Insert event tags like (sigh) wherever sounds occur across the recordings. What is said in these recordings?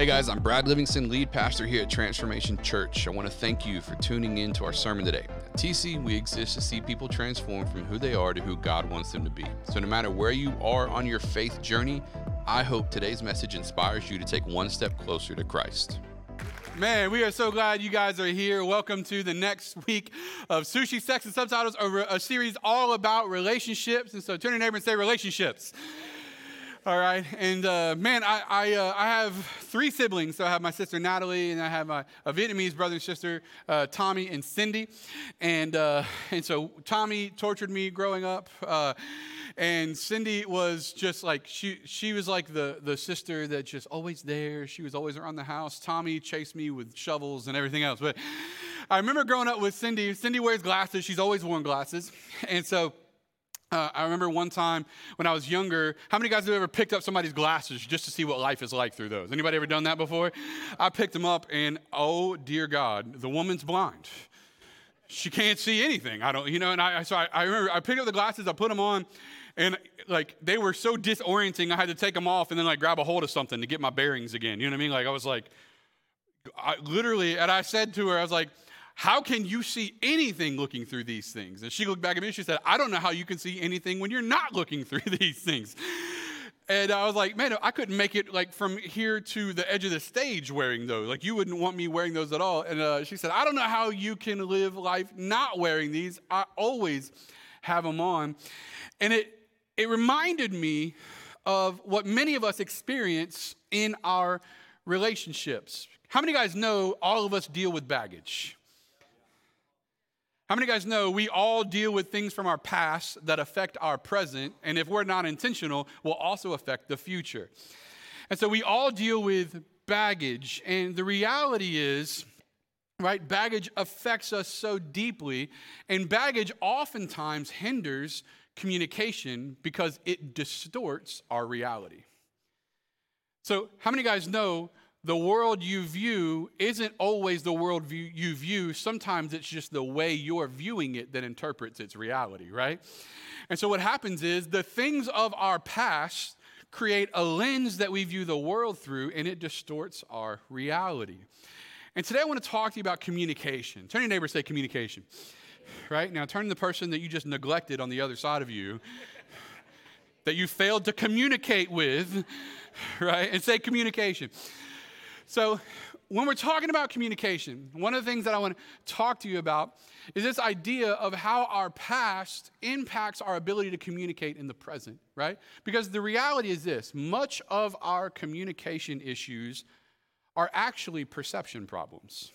Hey guys, I'm Brad Livingston, lead pastor here at Transformation Church. I want to thank you for tuning in to our sermon today. At TC, we exist to see people transform from who they are to who God wants them to be. So, no matter where you are on your faith journey, I hope today's message inspires you to take one step closer to Christ. Man, we are so glad you guys are here. Welcome to the next week of Sushi, Sex, and Subtitles, a, a series all about relationships. And so turn your neighbor and say relationships. All right, and uh, man, I I, uh, I, have three siblings. So I have my sister Natalie, and I have my, a Vietnamese brother and sister, uh, Tommy and Cindy, and uh, and so Tommy tortured me growing up, uh, and Cindy was just like she she was like the the sister that just always there. She was always around the house. Tommy chased me with shovels and everything else. But I remember growing up with Cindy. Cindy wears glasses. She's always worn glasses, and so. Uh, I remember one time when I was younger. How many guys have ever picked up somebody's glasses just to see what life is like through those? Anybody ever done that before? I picked them up, and oh dear God, the woman's blind. She can't see anything. I don't, you know. And I, so I, I remember I picked up the glasses, I put them on, and like they were so disorienting, I had to take them off and then like grab a hold of something to get my bearings again. You know what I mean? Like I was like, I literally, and I said to her, I was like, how can you see anything looking through these things? And she looked back at me and she said, I don't know how you can see anything when you're not looking through (laughs) these things. And I was like, man, I couldn't make it like from here to the edge of the stage wearing those. Like, you wouldn't want me wearing those at all. And uh, she said, I don't know how you can live life not wearing these. I always have them on. And it, it reminded me of what many of us experience in our relationships. How many guys know all of us deal with baggage? How many guys know we all deal with things from our past that affect our present, and if we're not intentional, will also affect the future? And so we all deal with baggage, and the reality is, right, baggage affects us so deeply, and baggage oftentimes hinders communication because it distorts our reality. So, how many guys know the world you view isn't always the world view you view. Sometimes it's just the way you're viewing it that interprets its reality, right? And so what happens is the things of our past create a lens that we view the world through, and it distorts our reality. And today I want to talk to you about communication. Turn your neighbor say communication. Right? Now turn to the person that you just neglected on the other side of you, that you failed to communicate with, (laughs) right? And say communication. So, when we're talking about communication, one of the things that I want to talk to you about is this idea of how our past impacts our ability to communicate in the present, right? Because the reality is this much of our communication issues are actually perception problems.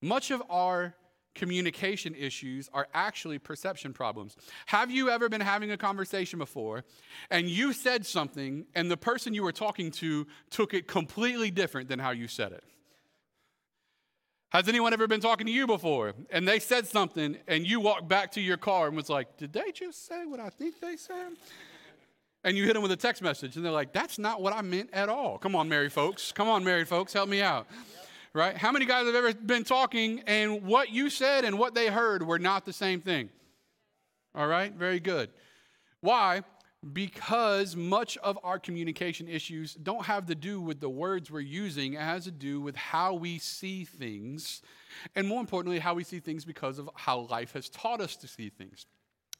Much of our communication issues are actually perception problems. Have you ever been having a conversation before and you said something and the person you were talking to took it completely different than how you said it? Has anyone ever been talking to you before and they said something and you walked back to your car and was like, Did they just say what I think they said? And you hit them with a text message and they're like, That's not what I meant at all. Come on, married folks. Come on, married folks. Help me out right? How many guys have ever been talking and what you said and what they heard were not the same thing? All right, very good. Why? Because much of our communication issues don't have to do with the words we're using, it has to do with how we see things, and more importantly, how we see things because of how life has taught us to see things.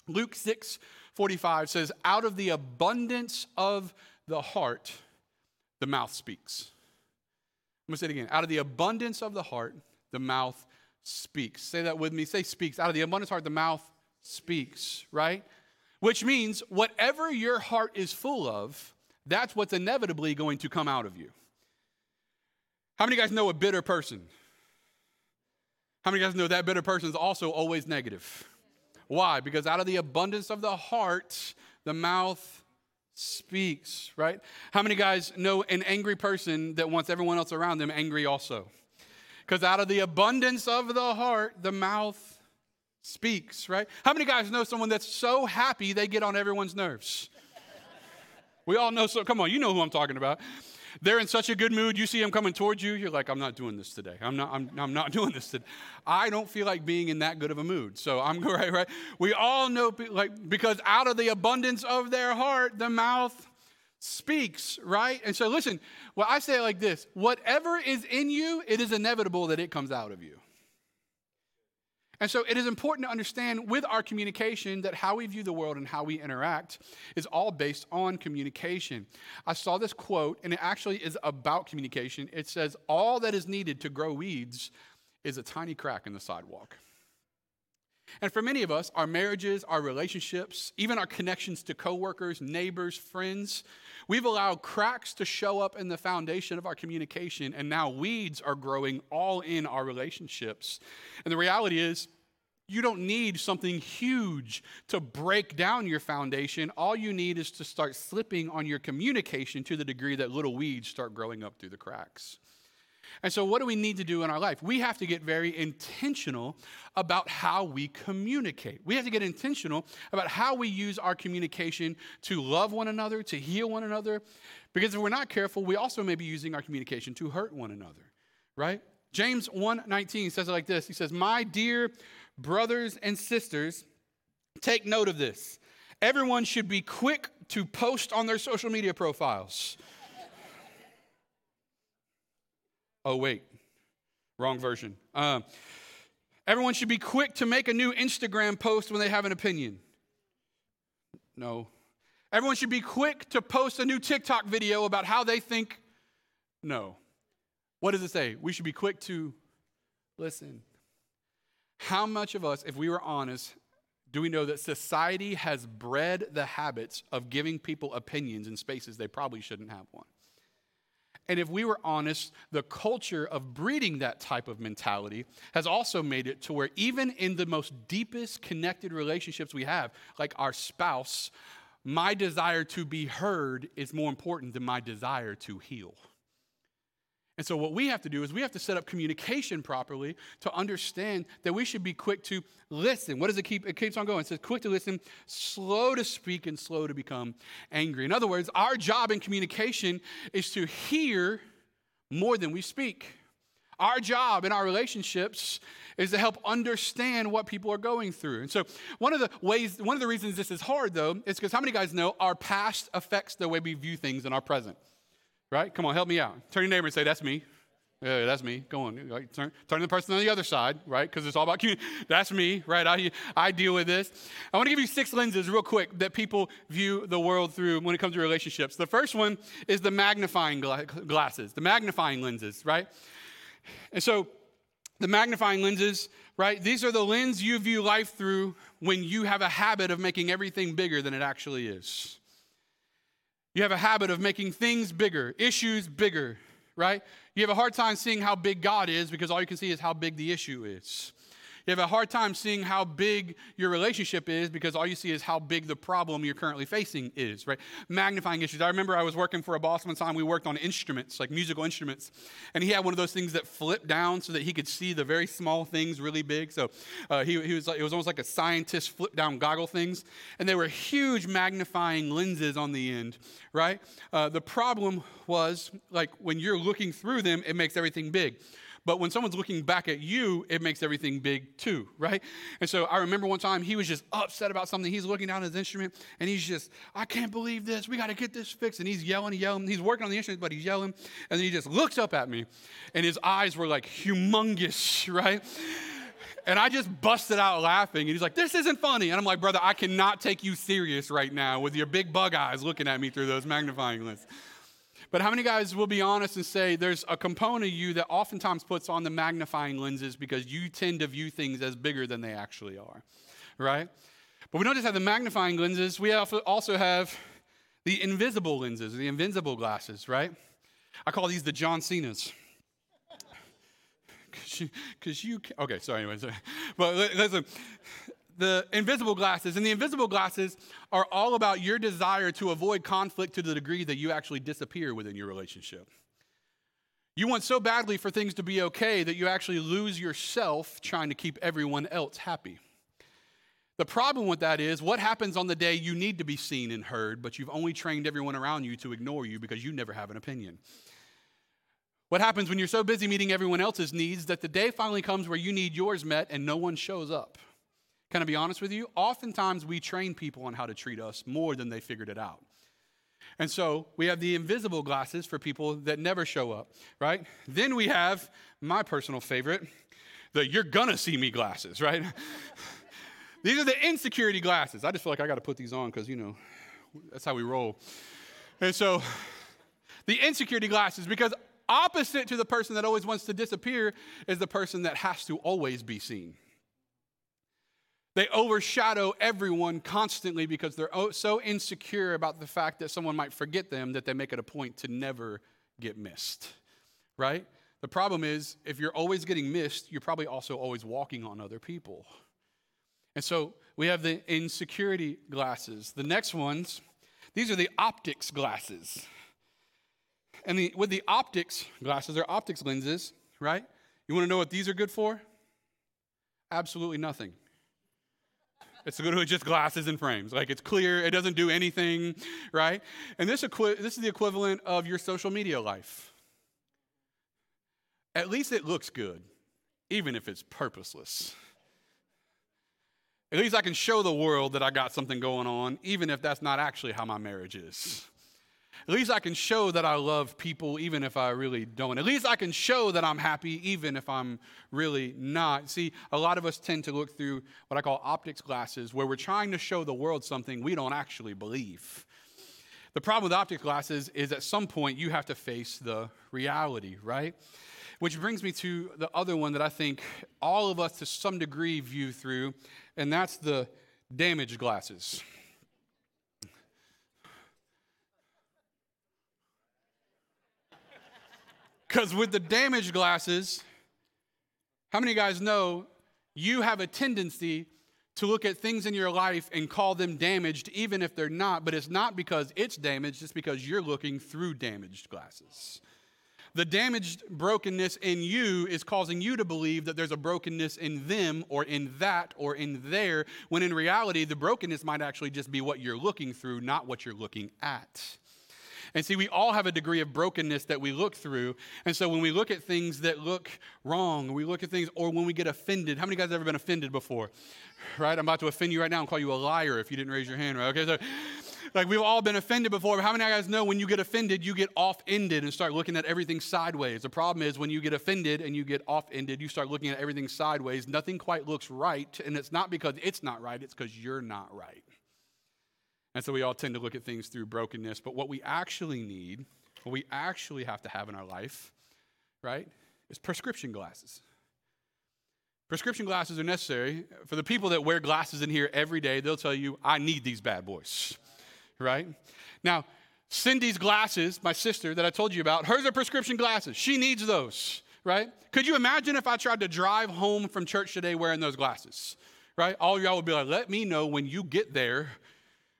Luke 6 45 says, Out of the abundance of the heart, the mouth speaks. I'm going to say it again. Out of the abundance of the heart, the mouth speaks. Say that with me. Say speaks. Out of the abundance heart, the mouth speaks, right? Which means whatever your heart is full of, that's what's inevitably going to come out of you. How many of you guys know a bitter person? How many of you guys know that bitter person is also always negative? Why? Because out of the abundance of the heart, the mouth speaks, right? How many guys know an angry person that wants everyone else around them angry also? Because out of the abundance of the heart, the mouth speaks, right? How many guys know someone that's so happy they get on everyone's nerves? We all know so, come on, you know who I'm talking about they're in such a good mood. You see them coming towards you. You're like, I'm not doing this today. I'm not, I'm, I'm not (laughs) doing this today. I don't feel like being in that good of a mood. So I'm (laughs) right, right. We all know, like, because out of the abundance of their heart, the mouth speaks, right? And so listen, well, I say it like this whatever is in you, it is inevitable that it comes out of you. And so it is important to understand with our communication that how we view the world and how we interact is all based on communication. I saw this quote, and it actually is about communication. It says, All that is needed to grow weeds is a tiny crack in the sidewalk. And for many of us, our marriages, our relationships, even our connections to coworkers, neighbors, friends, we've allowed cracks to show up in the foundation of our communication, and now weeds are growing all in our relationships. And the reality is, you don't need something huge to break down your foundation. All you need is to start slipping on your communication to the degree that little weeds start growing up through the cracks. And so, what do we need to do in our life? We have to get very intentional about how we communicate. We have to get intentional about how we use our communication to love one another, to heal one another. Because if we're not careful, we also may be using our communication to hurt one another, right? James 1:19 says it like this. He says, "My dear brothers and sisters, take note of this. Everyone should be quick to post on their social media profiles." Oh, wait, wrong version. Uh, everyone should be quick to make a new Instagram post when they have an opinion. No. Everyone should be quick to post a new TikTok video about how they think. No. What does it say? We should be quick to listen. How much of us, if we were honest, do we know that society has bred the habits of giving people opinions in spaces they probably shouldn't have one? And if we were honest, the culture of breeding that type of mentality has also made it to where, even in the most deepest connected relationships we have, like our spouse, my desire to be heard is more important than my desire to heal. And so, what we have to do is we have to set up communication properly to understand that we should be quick to listen. What does it keep? It keeps on going. It says, quick to listen, slow to speak, and slow to become angry. In other words, our job in communication is to hear more than we speak. Our job in our relationships is to help understand what people are going through. And so, one of the ways, one of the reasons this is hard, though, is because how many guys know our past affects the way we view things in our present? Right? Come on, help me out. Turn your neighbor and say, That's me. Yeah, that's me. Go on. Turn, turn to the person on the other side, right? Because it's all about community. (laughs) That's me, right? I, I deal with this. I want to give you six lenses, real quick, that people view the world through when it comes to relationships. The first one is the magnifying gla- glasses, the magnifying lenses, right? And so, the magnifying lenses, right? These are the lens you view life through when you have a habit of making everything bigger than it actually is. You have a habit of making things bigger, issues bigger, right? You have a hard time seeing how big God is because all you can see is how big the issue is. You have a hard time seeing how big your relationship is because all you see is how big the problem you're currently facing is, right? Magnifying issues. I remember I was working for a boss one time. We worked on instruments, like musical instruments, and he had one of those things that flipped down so that he could see the very small things really big. So uh, he, he was like, it was almost like a scientist flip down goggle things, and they were huge magnifying lenses on the end, right? Uh, the problem was like when you're looking through them, it makes everything big. But when someone's looking back at you, it makes everything big too, right? And so I remember one time he was just upset about something. He's looking down at his instrument and he's just, I can't believe this. We got to get this fixed. And he's yelling, yelling. He's working on the instrument, but he's yelling. And then he just looks up at me and his eyes were like humongous, (laughs) right? And I just busted out laughing. And he's like, This isn't funny. And I'm like, Brother, I cannot take you serious right now with your big bug eyes looking at me through those magnifying lenses. But how many guys will be honest and say there's a component of you that oftentimes puts on the magnifying lenses because you tend to view things as bigger than they actually are, right? But we don't just have the magnifying lenses, we also have the invisible lenses, the invisible glasses, right? I call these the John Cena's. (laughs) Because you, you, okay, sorry, anyway. Sorry. (laughs) But listen, the invisible glasses. And the invisible glasses are all about your desire to avoid conflict to the degree that you actually disappear within your relationship. You want so badly for things to be okay that you actually lose yourself trying to keep everyone else happy. The problem with that is what happens on the day you need to be seen and heard, but you've only trained everyone around you to ignore you because you never have an opinion. What happens when you're so busy meeting everyone else's needs that the day finally comes where you need yours met and no one shows up? Can I be honest with you? Oftentimes we train people on how to treat us more than they figured it out. And so we have the invisible glasses for people that never show up, right? Then we have my personal favorite, the you're gonna see me glasses, right? (laughs) these are the insecurity glasses. I just feel like I gotta put these on because, you know, that's how we roll. And so the insecurity glasses, because opposite to the person that always wants to disappear is the person that has to always be seen. They overshadow everyone constantly because they're so insecure about the fact that someone might forget them that they make it a point to never get missed, right? The problem is, if you're always getting missed, you're probably also always walking on other people. And so we have the insecurity glasses. The next ones, these are the optics glasses. And the, with the optics glasses, they're optics lenses, right? You want to know what these are good for? Absolutely nothing. It's good with just glasses and frames. Like it's clear, it doesn't do anything, right? And this, equi- this is the equivalent of your social media life. At least it looks good, even if it's purposeless. At least I can show the world that I got something going on, even if that's not actually how my marriage is. At least I can show that I love people even if I really don't. At least I can show that I'm happy even if I'm really not. See, a lot of us tend to look through what I call optics glasses where we're trying to show the world something we don't actually believe. The problem with optics glasses is at some point you have to face the reality, right? Which brings me to the other one that I think all of us to some degree view through, and that's the damaged glasses. Because with the damaged glasses, how many of you guys know you have a tendency to look at things in your life and call them damaged, even if they're not, but it's not because it's damaged, it's because you're looking through damaged glasses. The damaged brokenness in you is causing you to believe that there's a brokenness in them or in that or in there, when in reality, the brokenness might actually just be what you're looking through, not what you're looking at. And see, we all have a degree of brokenness that we look through. And so when we look at things that look wrong, we look at things, or when we get offended, how many guys have ever been offended before? Right? I'm about to offend you right now and call you a liar if you didn't raise your hand, right? Okay, so like we've all been offended before, but how many guys know when you get offended, you get off ended and start looking at everything sideways? The problem is when you get offended and you get off ended, you start looking at everything sideways. Nothing quite looks right. And it's not because it's not right, it's because you're not right. And so we all tend to look at things through brokenness. But what we actually need, what we actually have to have in our life, right, is prescription glasses. Prescription glasses are necessary. For the people that wear glasses in here every day, they'll tell you, I need these bad boys, right? Now, Cindy's glasses, my sister that I told you about, hers are prescription glasses. She needs those, right? Could you imagine if I tried to drive home from church today wearing those glasses, right? All y'all would be like, let me know when you get there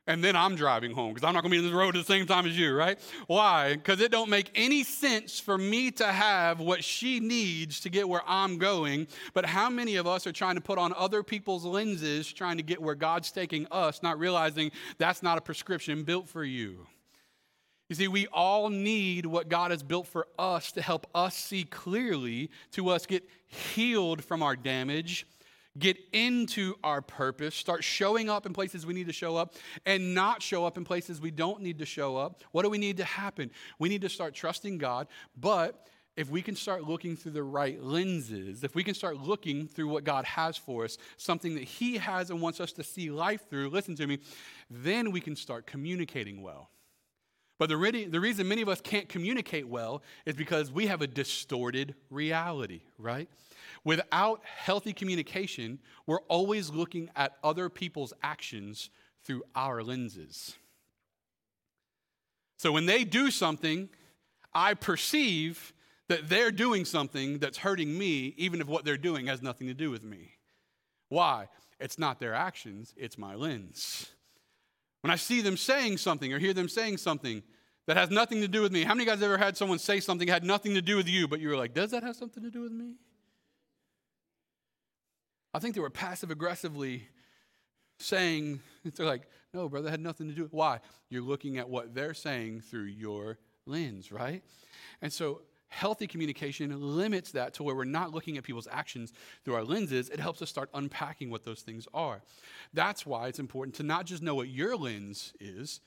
and then I'm driving home because I'm not going to be in the road at the same time as you, right? Why? Because it don't make any sense for me to have what she needs to get where I'm going. But how many of us are trying to put on other people's lenses, trying to get where God's taking us, not realizing that's not a prescription built for you? You see, we all need what God has built for us to help us see clearly, to us get healed from our damage get into our purpose, start showing up in places we need to show up, and not show up in places we don't need to show up. What do we need to happen? We need to start trusting God, but if we can start looking through the right lenses, if we can start looking through what God has for us, something that He has and wants us to see life through, listen to me, then we can start communicating well. But the, the reason many of us can't communicate well is because we have a distorted reality, right? Without healthy communication, we're always looking at other people's actions through our lenses. So when they do something, I perceive that they're doing something that's hurting me, even if what they're doing has nothing to do with me. Why? It's not their actions, it's my lens. When I see them saying something or hear them saying something that has nothing to do with me, how many guys ever had someone say something had nothing to do with you, but you were like, does that have something to do with me? I think they were passive aggressively saying, (laughs) they're like, no, brother, that had nothing to do with Why? You're looking at what they're saying through your lens, right? And so healthy communication limits that to where we're not looking at people's actions through our lenses. It helps us start unpacking what those things are. That's why it's important to not just know what your lens is,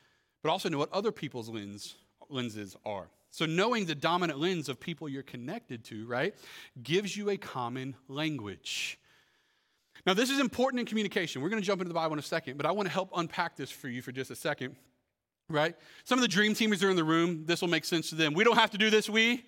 but also know what other people's lens, lenses are. So, knowing the dominant lens of people you're connected to, right, gives you a common language. Now, this is important in communication. We're going to jump into the Bible in a second, but I want to help unpack this for you for just a second, right? Some of the dream teamers are in the room. This will make sense to them. We don't have to do this, we?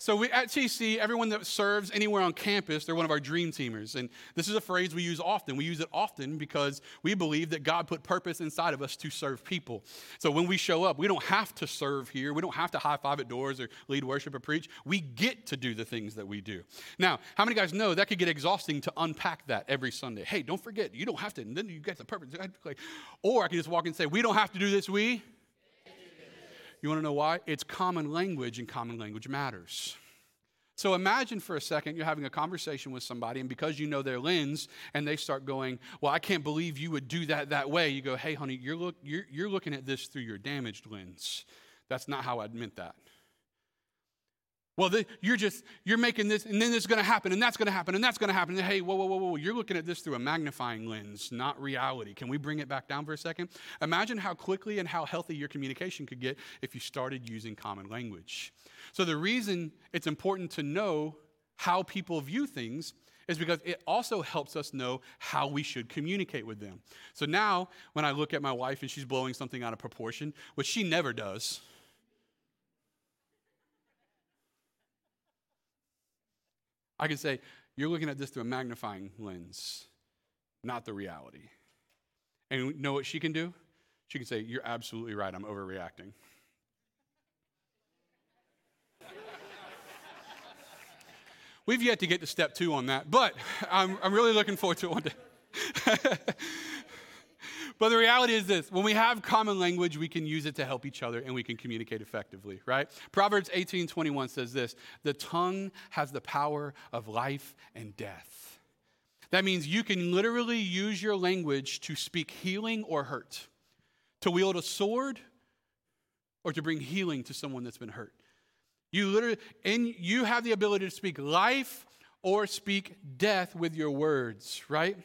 So we at TC, everyone that serves anywhere on campus, they're one of our dream teamers. And this is a phrase we use often. We use it often because we believe that God put purpose inside of us to serve people. So when we show up, we don't have to serve here. We don't have to high five at doors or lead worship or preach. We get to do the things that we do. Now, how many guys know that could get exhausting to unpack that every Sunday? Hey, don't forget, you don't have to, and then you get the purpose. Or I can just walk and say, we don't have to do this, we you want to know why? It's common language, and common language matters. So imagine for a second you're having a conversation with somebody, and because you know their lens, and they start going, Well, I can't believe you would do that that way. You go, Hey, honey, you're, look, you're, you're looking at this through your damaged lens. That's not how I meant that. Well, the, you're just, you're making this, and then this is going to happen, and that's going to happen, and that's going to happen. And hey, whoa, whoa, whoa, whoa, you're looking at this through a magnifying lens, not reality. Can we bring it back down for a second? Imagine how quickly and how healthy your communication could get if you started using common language. So, the reason it's important to know how people view things is because it also helps us know how we should communicate with them. So now, when I look at my wife and she's blowing something out of proportion, which she never does, I can say, You're looking at this through a magnifying lens, not the reality. And you know what she can do? She can say, You're absolutely right, I'm overreacting. We've yet to get to step two on that, but I'm, I'm really looking forward to it one day. (laughs) But the reality is this when we have common language, we can use it to help each other and we can communicate effectively, right? Proverbs 18 21 says this the tongue has the power of life and death. That means you can literally use your language to speak healing or hurt, to wield a sword or to bring healing to someone that's been hurt. You literally, and you have the ability to speak life or speak death with your words, right?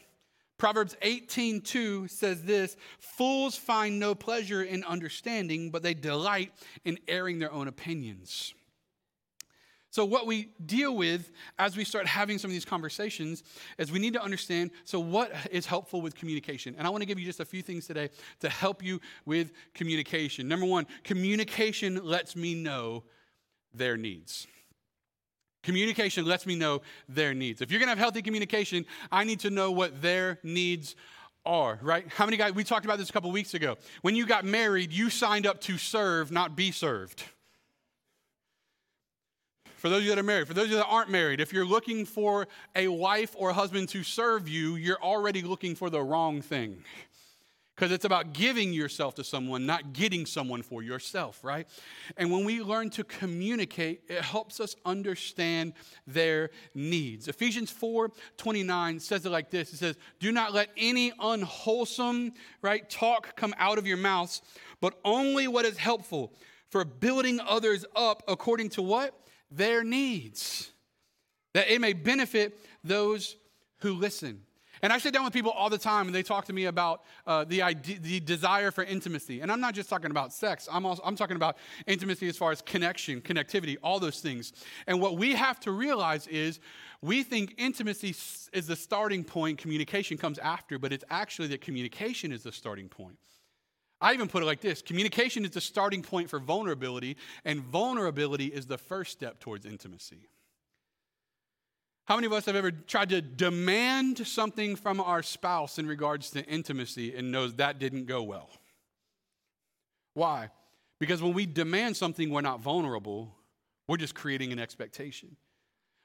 Proverbs 18:2 says this, fools find no pleasure in understanding, but they delight in airing their own opinions. So what we deal with as we start having some of these conversations is we need to understand so what is helpful with communication. And I want to give you just a few things today to help you with communication. Number 1, communication lets me know their needs. Communication lets me know their needs. If you're going to have healthy communication, I need to know what their needs are, right? How many guys, we talked about this a couple weeks ago. When you got married, you signed up to serve, not be served. For those of you that are married, for those of you that aren't married, if you're looking for a wife or a husband to serve you, you're already looking for the wrong thing because it's about giving yourself to someone, not getting someone for yourself, right? And when we learn to communicate, it helps us understand their needs. Ephesians 4 29 says it like this it says, Do not let any unwholesome, right, talk come out of your mouths, but only what is helpful for building others up according to what? Their needs, that it may benefit those who listen. And I sit down with people all the time and they talk to me about uh, the, idea, the desire for intimacy. And I'm not just talking about sex, I'm, also, I'm talking about intimacy as far as connection, connectivity, all those things. And what we have to realize is we think intimacy is the starting point, communication comes after, but it's actually that communication is the starting point. I even put it like this communication is the starting point for vulnerability, and vulnerability is the first step towards intimacy. How many of us have ever tried to demand something from our spouse in regards to intimacy and knows that didn't go well? Why? Because when we demand something, we're not vulnerable, we're just creating an expectation.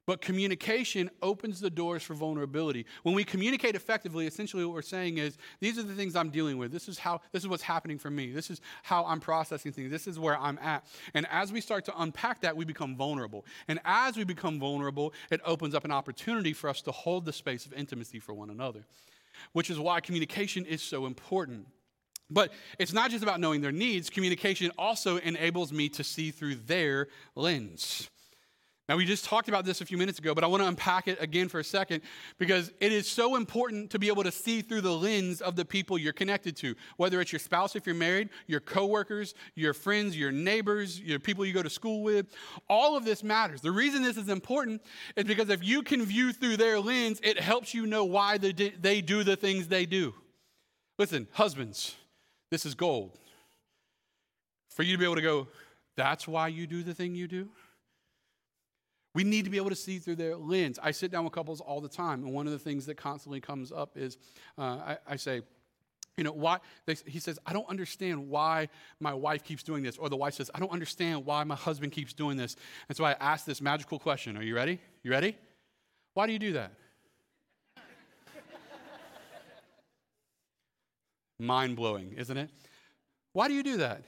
But communication opens the doors for vulnerability. When we communicate effectively, essentially what we're saying is, these are the things I'm dealing with. This is how this is what's happening for me. This is how I'm processing things. This is where I'm at. And as we start to unpack that, we become vulnerable. And as we become vulnerable, it opens up an opportunity for us to hold the space of intimacy for one another. Which is why communication is so important. But it's not just about knowing their needs, communication also enables me to see through their lens. Now, we just talked about this a few minutes ago, but I want to unpack it again for a second because it is so important to be able to see through the lens of the people you're connected to, whether it's your spouse if you're married, your coworkers, your friends, your neighbors, your people you go to school with. All of this matters. The reason this is important is because if you can view through their lens, it helps you know why they, do the things they do. Listen, husbands, this is gold. For you to be able to go, that's why you do the thing you do? We need to be able to see through their lens. I sit down with couples all the time, and one of the things that constantly comes up is uh, I, I, say, you know, why? They, he says, I don't understand why my wife keeps doing this. Or the wife says, I don't understand why my husband keeps doing this. And so I ask this magical question Are you ready? You ready? Why do you do that? (laughs) Mind blowing, isn't it? Why do you do that?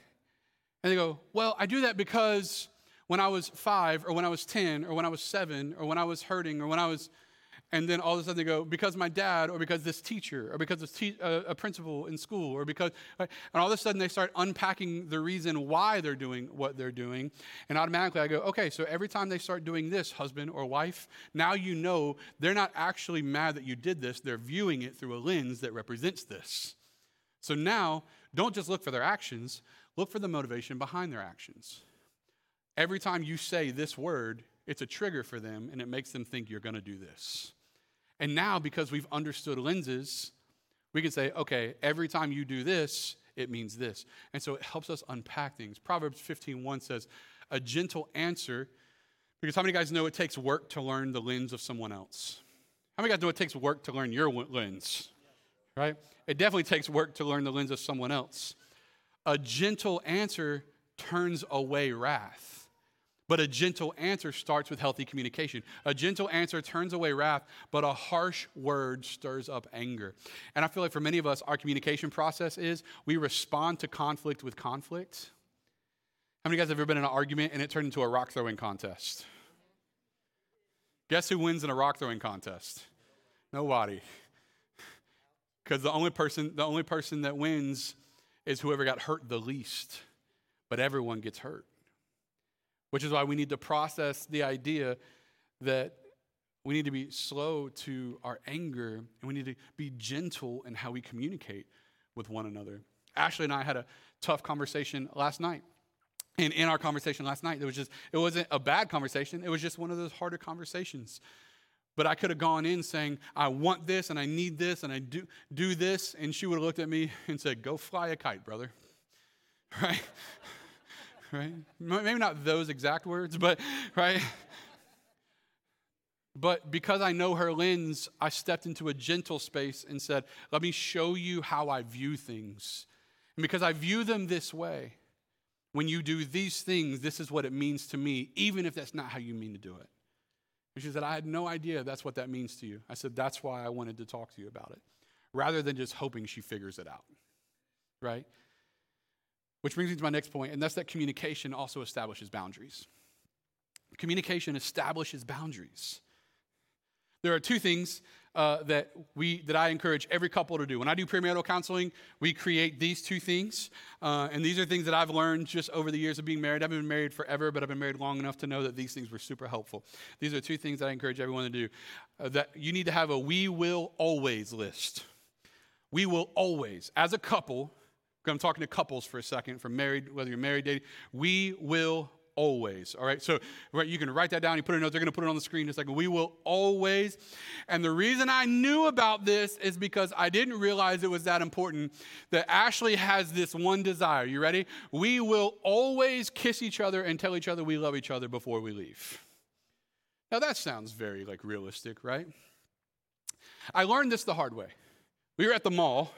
And they go, Well, I do that because when I was five, or when I was 10, or when I was seven, or when I was hurting, or when I was, and then all of a sudden they go, because my dad, or because this teacher, or because this te- uh, a principal in school, or because, and all of a sudden they start unpacking the reason why they're doing what they're doing. And automatically I go, okay, so every time they start doing this, husband or wife, now you know they're not actually mad that you did this, they're viewing it through a lens that represents this. So now, don't just look for their actions, look for the motivation behind their actions. Every time you say this word, it's a trigger for them and it makes them think you're going to do this. And now, because we've understood lenses, we can say, okay, every time you do this, it means this. And so it helps us unpack things. Proverbs 15:1 says, a gentle answer, because how many guys know it takes work to learn the lens of someone else? How many guys know it takes work to learn your lens? Right? It definitely takes work to learn the lens of someone else. A gentle answer turns away wrath. But a gentle answer starts with healthy communication. A gentle answer turns away wrath, but a harsh word stirs up anger. And I feel like for many of us, our communication process is we respond to conflict with conflict. How many of you guys have ever been in an argument and it turned into a rock throwing contest? Guess who wins in a rock throwing contest? Nobody. Because the only person, the only person that wins is whoever got hurt the least. But everyone gets hurt which is why we need to process the idea that we need to be slow to our anger and we need to be gentle in how we communicate with one another. Ashley and I had a tough conversation last night. And in our conversation last night, it was just, it wasn't a bad conversation. It was just one of those harder conversations. But I could have gone in saying, I want this and I need this and I do, do this. And she would have looked at me and said, Go fly a kite, brother. (laughs) Right? Right? Maybe not those exact words, but, right? But because I know her lens, I stepped into a gentle space and said, Let me show you how I view things. And because I view them this way, when you do these things, this is what it means to me, even if that's not how you mean to do it. And she said, I had no idea that's what that means to you. I said, That's why I wanted to talk to you about it, rather than just hoping she figures it out, right? Which brings me to my next point, and that's that communication also establishes boundaries. Communication establishes boundaries. There are two things uh, that we that I encourage every couple to do. When I do premarital counseling, we create these two things, uh, and these are things that I've learned just over the years of being married. I've been married forever, but I've been married long enough to know that these things were super helpful. These are two things that I encourage everyone to do. Uh, that you need to have a "we will always" list. We will always, as a couple, I'm talking to couples for a second, from married, whether you're married, dating. We will always. All right. So right, you can write that down. You put a note. They're going to put it on the screen. in a second. we will always. And the reason I knew about this is because I didn't realize it was that important. That Ashley has this one desire. You ready? We will always kiss each other and tell each other we love each other before we leave. Now that sounds very like realistic, right? I learned this the hard way. We were at the mall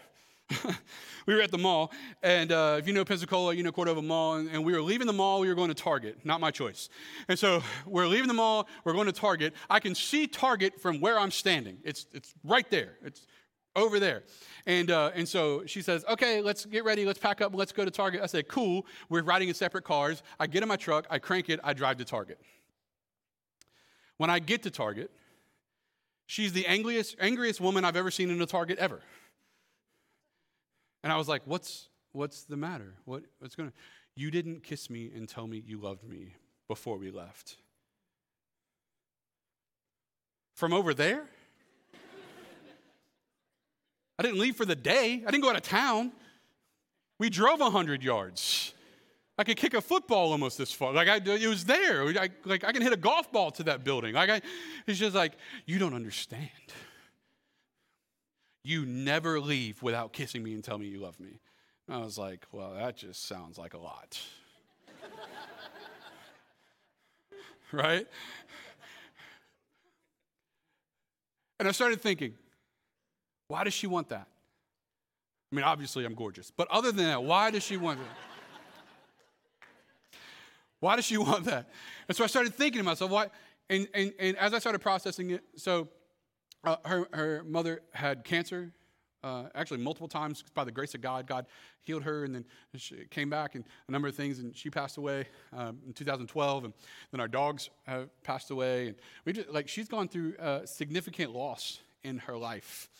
(laughs) we were at the mall, and uh, if you know Pensacola, you know Cordova Mall, and, and, we were leaving the mall, we were going to Target, not my choice. And so we're leaving the mall, we're going to Target. I can see Target from where I'm standing. It's, it's right there, it's over there. And, uh, and so she says, okay, let's get ready, let's pack up, let's go to Target. I said, cool, we're riding in separate cars. I get in my truck, I crank it, I drive to Target. When I get to Target, she's the angriest, angriest woman I've ever seen in a Target ever. And I was like, what's, what's the matter? What, what's going on? You didn't kiss me and tell me you loved me before we left. from over there? I didn't leave for the day. I didn't go out of town. We drove 100 yards. I could kick a football almost this far. Like I, it was there. I, like I can hit a golf ball to that building. Like I, it's just like you don't understand. You never leave without kissing me and tell me you love me. I was like, well, that just sounds like a lot. (laughs) right? And I started thinking, why does she want that? I mean, obviously I'm gorgeous, but other than that, why does she want that? Why does she (laughs) want that? And so I started thinking to myself, why? And, and, and as I started processing it, so uh, her, her mother had cancer, uh, actually multiple times by the grace of God. God healed her, and then she came back and a number of things, and she passed away um, in 2012. And then our dogs have passed away, and we just like she's gone through uh, significant loss in her life.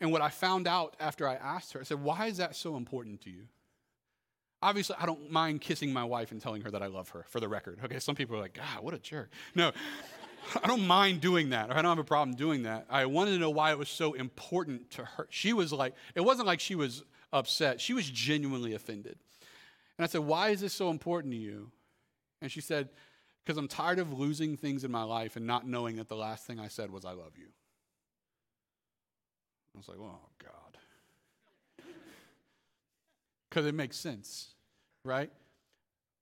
And what I found out after I asked her, I said, "Why is that so important to you?" Obviously, I don't mind kissing my wife and telling her that I love her, for the record. Okay, some people are like, God, what a jerk. No, I don't mind doing that, or I don't have a problem doing that. I wanted to know why it was so important to her. She was like, it wasn't like she was upset, she was genuinely offended. And I said, Why is this so important to you? And she said, Because I'm tired of losing things in my life and not knowing that the last thing I said was, I love you. I was like, Oh, God (laughs) because it makes sense, right?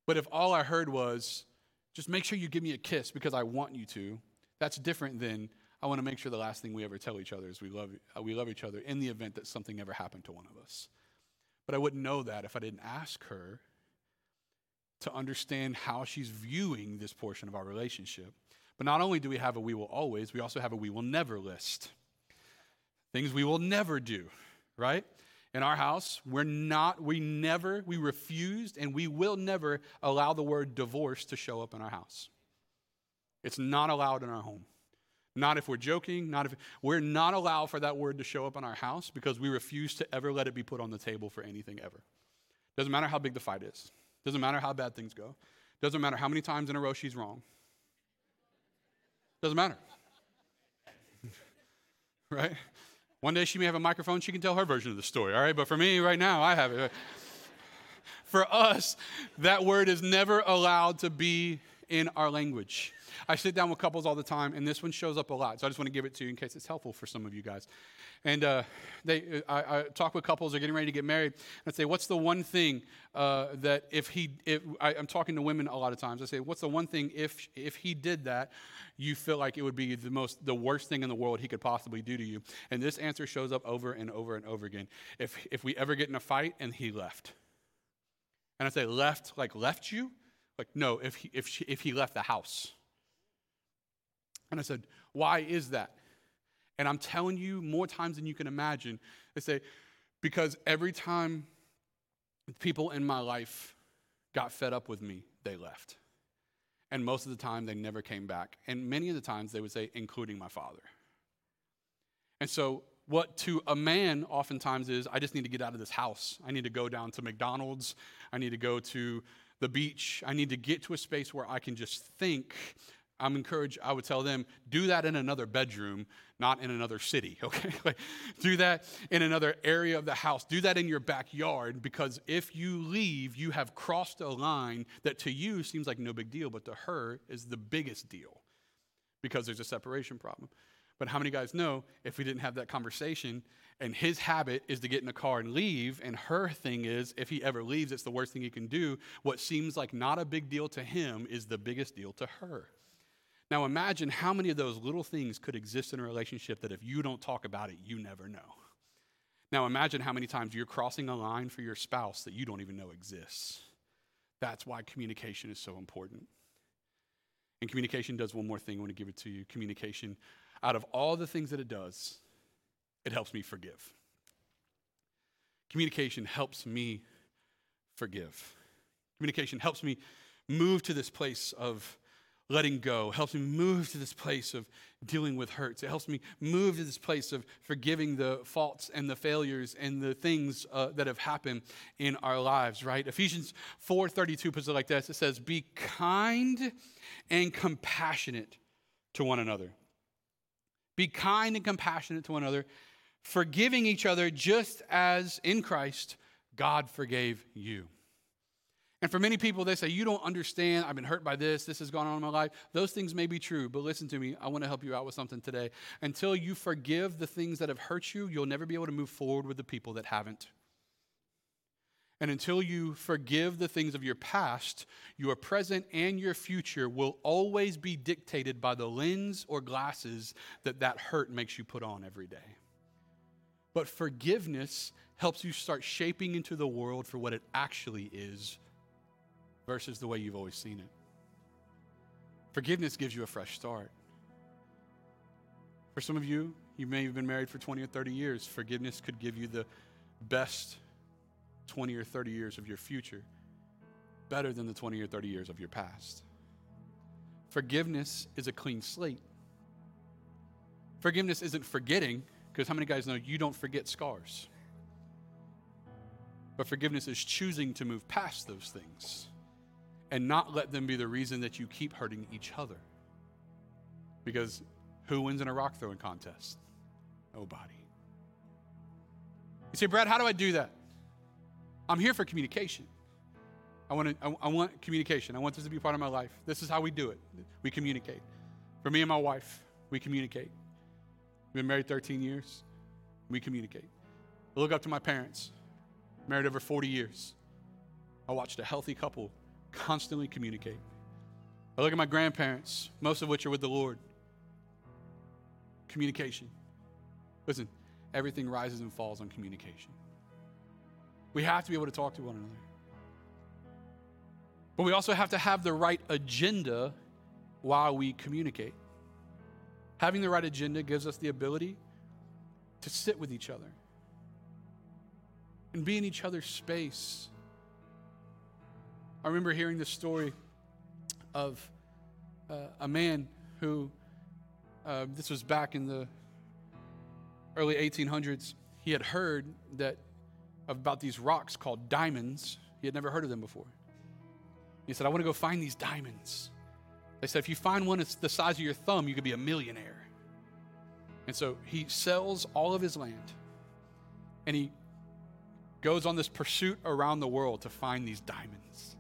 But if all I heard was, just make sure you give me a kiss because I want you to, that's different than I want to make sure the last thing we ever tell each other is we love, uh, we love each other in the event that something ever happened to one of us. But I wouldn't know that if I didn't ask her to understand how she's viewing this portion of our relationship. But not only do we have a we will always, we also have a we will never list. Things we will never do, right? In our house, we're not, we never, we refused, and we will never allow the word divorce to show up in our house. It's not allowed in our home. Not if we're joking, not if we're not allowed for that word to show up in our house because we refuse to ever let it be put on the table for anything ever. Doesn't matter how big the fight is. Doesn't matter how bad things go. Doesn't matter how many times in a row she's wrong. Doesn't matter. (laughs) right? One day she may have a microphone, she can tell her version of the story, all right? But for me, right now, I have it. For us, that word is never allowed to be in our language. I sit down with couples all the time, and this one shows up a lot. So I just want to give it to you in case it's helpful for some of you guys. And uh, they, I, I, talk with couples, they're getting ready to get married, and I say, What's the one thing uh, that if he, if, I, I'm talking to women a lot of times, I say, What's the one thing if, if he did that, you feel like it would be the most, the worst thing in the world he could possibly do to you? And this answer shows up over and over and over again. If, if we ever get in a fight and he left. And I say, Left, like left you? Like, no, if he, if, she, if he left the house. And I said, Why is that? And I'm telling you more times than you can imagine. They say, because every time people in my life got fed up with me, they left. And most of the time, they never came back. And many of the times, they would say, including my father. And so, what to a man oftentimes is, I just need to get out of this house. I need to go down to McDonald's. I need to go to the beach. I need to get to a space where I can just think I'm encouraged, I would tell them, do that in another bedroom, not in another city, (laughs) okay? like, do that in another area of the house. Do that in your backyard because if you leave, you have crossed a line that to you seems like no big deal, but to her is the biggest deal because there's a separation problem. But how many guys know if we didn't have that conversation and his habit is to get in a car and leave, and her thing is if he ever leaves, it's the worst thing he can do, what seems like not a big deal to him is the biggest deal to her. Now imagine how many of those little things could exist in a relationship that if you don't talk about it, you never know. Now imagine how many times you're crossing a line for your spouse that you don't even know exists. That's why communication is so important. And communication does one more thing. I want to give it to you. Communication, out of all the things that it does, it helps me forgive. Communication helps me forgive. Communication helps me move to this place of letting go, helps me move to this place of dealing with hurts. It helps me move to this place of forgiving the faults and the failures and the things uh, that have happened in our lives, right? Ephesians 4:32 puts it like this. It says, "Be kind and compassionate to one another, Be kind and compassionate to one another, forgiving each other just as in Christ God forgave you. And for many people, they say, You don't understand. I've been hurt by this. This has gone on in my life. Those things may be true, but listen to me. I want to help you out with something today. Until you forgive the things that have hurt you, you'll never be able to move forward with the people that haven't. And until you forgive the things of your past, your present and your future will always be dictated by the lens or glasses that that hurt makes you put on every day. But forgiveness helps you start shaping into the world for what it actually is versus the way you've always seen it. Forgiveness gives you a fresh start. For some of you, you may have been married for 20 or 30 years. Forgiveness could give you the best 20 or 30 years of your future, better than the 20 or 30 years of your past. Forgiveness is a clean slate. Forgiveness isn't forgetting, because how many guys know you don't forget scars? But forgiveness is choosing to move past those things and not let them be the reason that you keep hurting each other. Because who wins in a rock throwing contest? Nobody. You say, Brad, how do I do that? I'm here for communication. I want, to, I, I want communication. I want this to be part of my life. This is how we do it. We communicate. For me and my wife, we communicate. We've been married 13 years. We communicate. I look up to my parents, married over 40 years. I watched a healthy couple constantly communicate. I look at my grandparents, most of which are with the Lord. Communication. Listen, everything rises and falls on communication. We have to be able to talk to one another. But we also have to have the right agenda while we communicate. Having the right agenda gives us the ability to sit with each other and be in each other's space I remember hearing the story of uh, a man who, uh, this was back in the early 1800s, he had heard that about these rocks called diamonds. He had never heard of them before. He said, I want to go find these diamonds. They said, if you find one that's the size of your thumb, you could be a millionaire. And so he sells all of his land and he goes on this pursuit around the world to find these diamonds.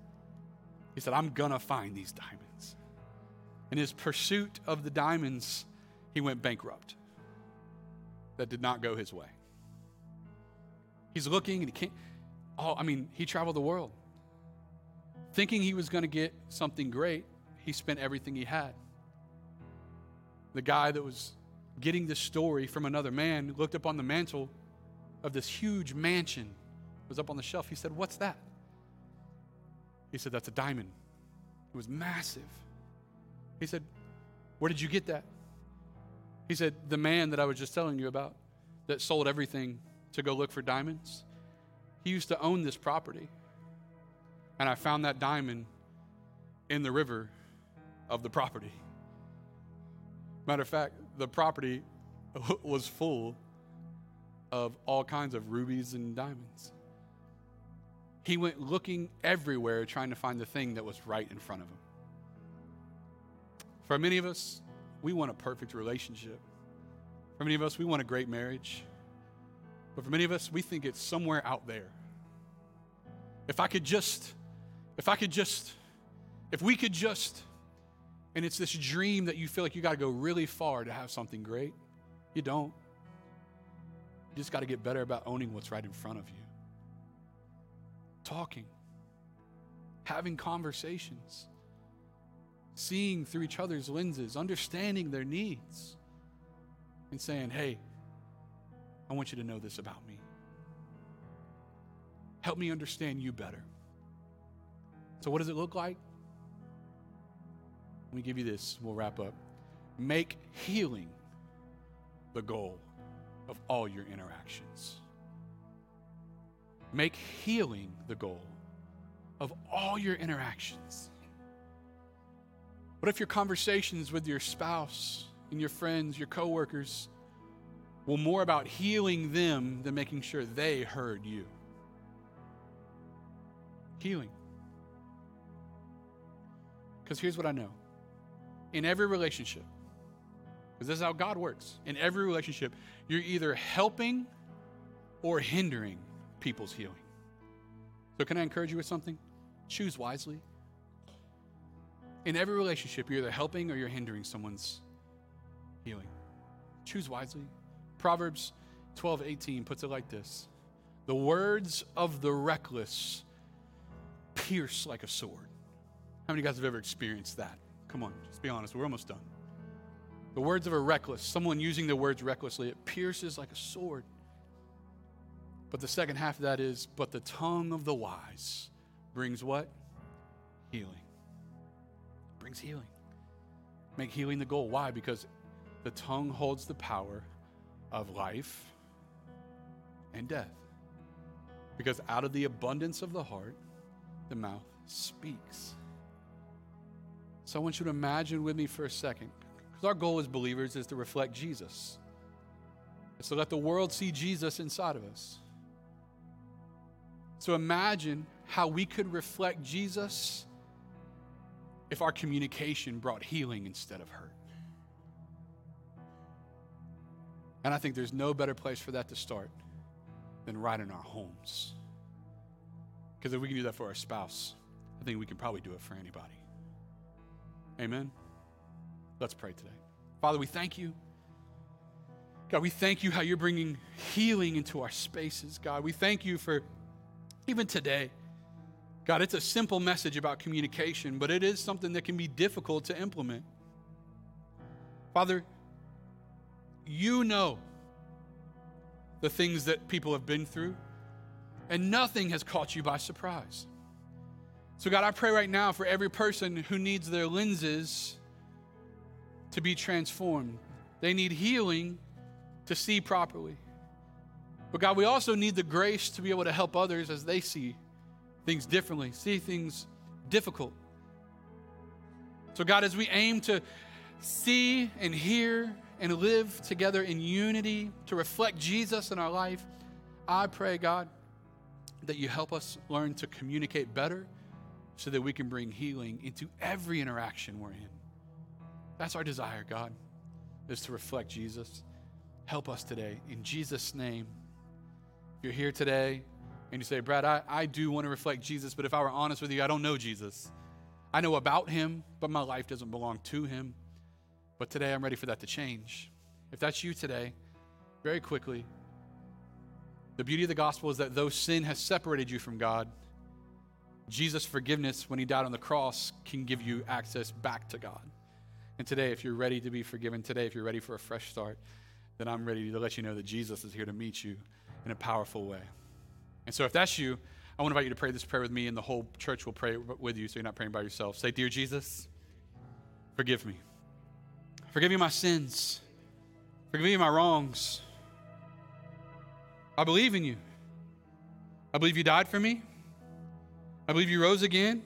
He said, I'm going to find these diamonds. In his pursuit of the diamonds, he went bankrupt. That did not go his way. He's looking and he can't. Oh, I mean, he traveled the world. Thinking he was going to get something great, he spent everything he had. The guy that was getting this story from another man looked up on the mantle of this huge mansion. It was up on the shelf. He said, What's that? He said, That's a diamond. It was massive. He said, Where did you get that? He said, The man that I was just telling you about that sold everything to go look for diamonds, he used to own this property. And I found that diamond in the river of the property. Matter of fact, the property (laughs) was full of all kinds of rubies and diamonds. He went looking everywhere trying to find the thing that was right in front of him. For many of us, we want a perfect relationship. For many of us, we want a great marriage. But for many of us, we think it's somewhere out there. If I could just, if I could just, if we could just, and it's this dream that you feel like you got to go really far to have something great. You don't. You just got to get better about owning what's right in front of you talking, having conversations, seeing through each other's lenses, understanding their needs, and saying, hey, I want you to know this about me. Help me understand you better. So, what does it look like? Let me give you this, we'll wrap up. Make healing the goal of all your interactions. Make healing the goal of all your interactions. What if your conversations with your spouse and your friends, your coworkers, were more about healing them than making sure they heard you? Healing. Because here's what I know in every relationship, Because this is how God works. In every relationship, you're either helping or hindering people's healing. So, can I encourage you with something? Choose wisely. In every relationship, you're either helping or you're hindering someone's healing. Choose wisely. Proverbs 12 18 puts it like this The words of the reckless pierce like a sword. How many of you guys have ever experienced that? Come on, just be honest. We're almost done. The words of a reckless, someone using the words recklessly, it pierces like a sword. But the second half of that is, but the tongue of the wise brings what? Healing. Brings healing. Make healing the goal. Why? Because the tongue holds the power of life and death. Because out of the abundance of the heart, the mouth speaks. So I want you to imagine with me for a second, because our goal as believers is to reflect Jesus. So let the world see Jesus inside of us. So imagine how we could reflect Jesus if our communication brought healing instead of hurt. And I think there's no better place for that to start than right in our homes. Because if we can do that for our spouse, I think we can probably do it for anybody. Amen. Let's pray today. Father, we thank you. God, we thank you how you're bringing healing into our spaces. God, we thank you for even today. God, it's a simple message about communication, but it is something that can be difficult to implement. Father, you know the things that people have been through, and nothing has caught you by surprise. So, God, I pray right now for every person who needs their lenses to be transformed. They need healing to see properly. But, God, we also need the grace to be able to help others as they see things differently, see things difficult. So, God, as we aim to see and hear and live together in unity to reflect Jesus in our life, I pray, God, that you help us learn to communicate better so that we can bring healing into every interaction we're in. That's our desire, God, is to reflect Jesus. Help us today. In Jesus' name. If you're here today and you say, Brad, I, I do want to reflect Jesus, but if I were honest with you, I don't know Jesus. I know about him, but my life doesn't belong to him. But today I'm ready for that to change. If that's you today, very quickly, the beauty of the gospel is that though sin has separated you from God, Jesus' forgiveness when he died on the cross can give you access back to God. And today, if you're ready to be forgiven, today, if you're ready for a fresh start, then I'm ready to let you know that Jesus is here to meet you in a powerful way. And so, if that's you, I want to invite you to pray this prayer with me, and the whole church will pray with you so you're not praying by yourself. Say, Dear Jesus, forgive me. Forgive me my sins. Forgive me my wrongs. I believe in you. I believe you died for me. I believe you rose again.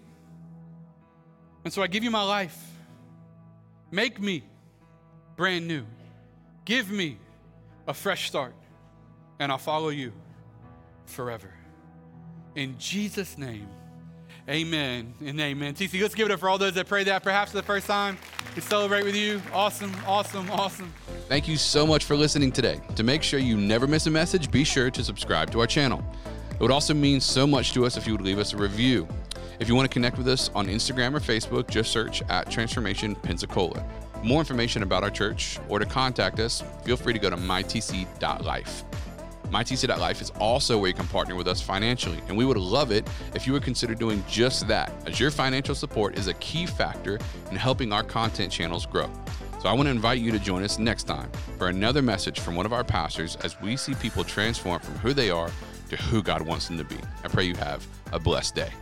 And so I give you my life. Make me brand new. Give me a fresh start. And I'll follow you forever. In Jesus' name. Amen and amen. TC, let's give it up for all those that prayed that perhaps for the first time. We celebrate with you. Awesome, awesome, awesome. Thank you so much for listening today. To make sure you never miss a message, be sure to subscribe to our channel. It would also mean so much to us if you would leave us a review. If you want to connect with us on Instagram or Facebook, just search at Transformation Pensacola. For more information about our church or to contact us, feel free to go to mytc.life. MyTC.life is also where you can partner with us financially, and we would love it if you would consider doing just that, as your financial support is a key factor in helping our content channels grow. So I want to invite you to join us next time for another message from one of our pastors as we see people transform from who they are to who God wants them to be. I pray you have a blessed day.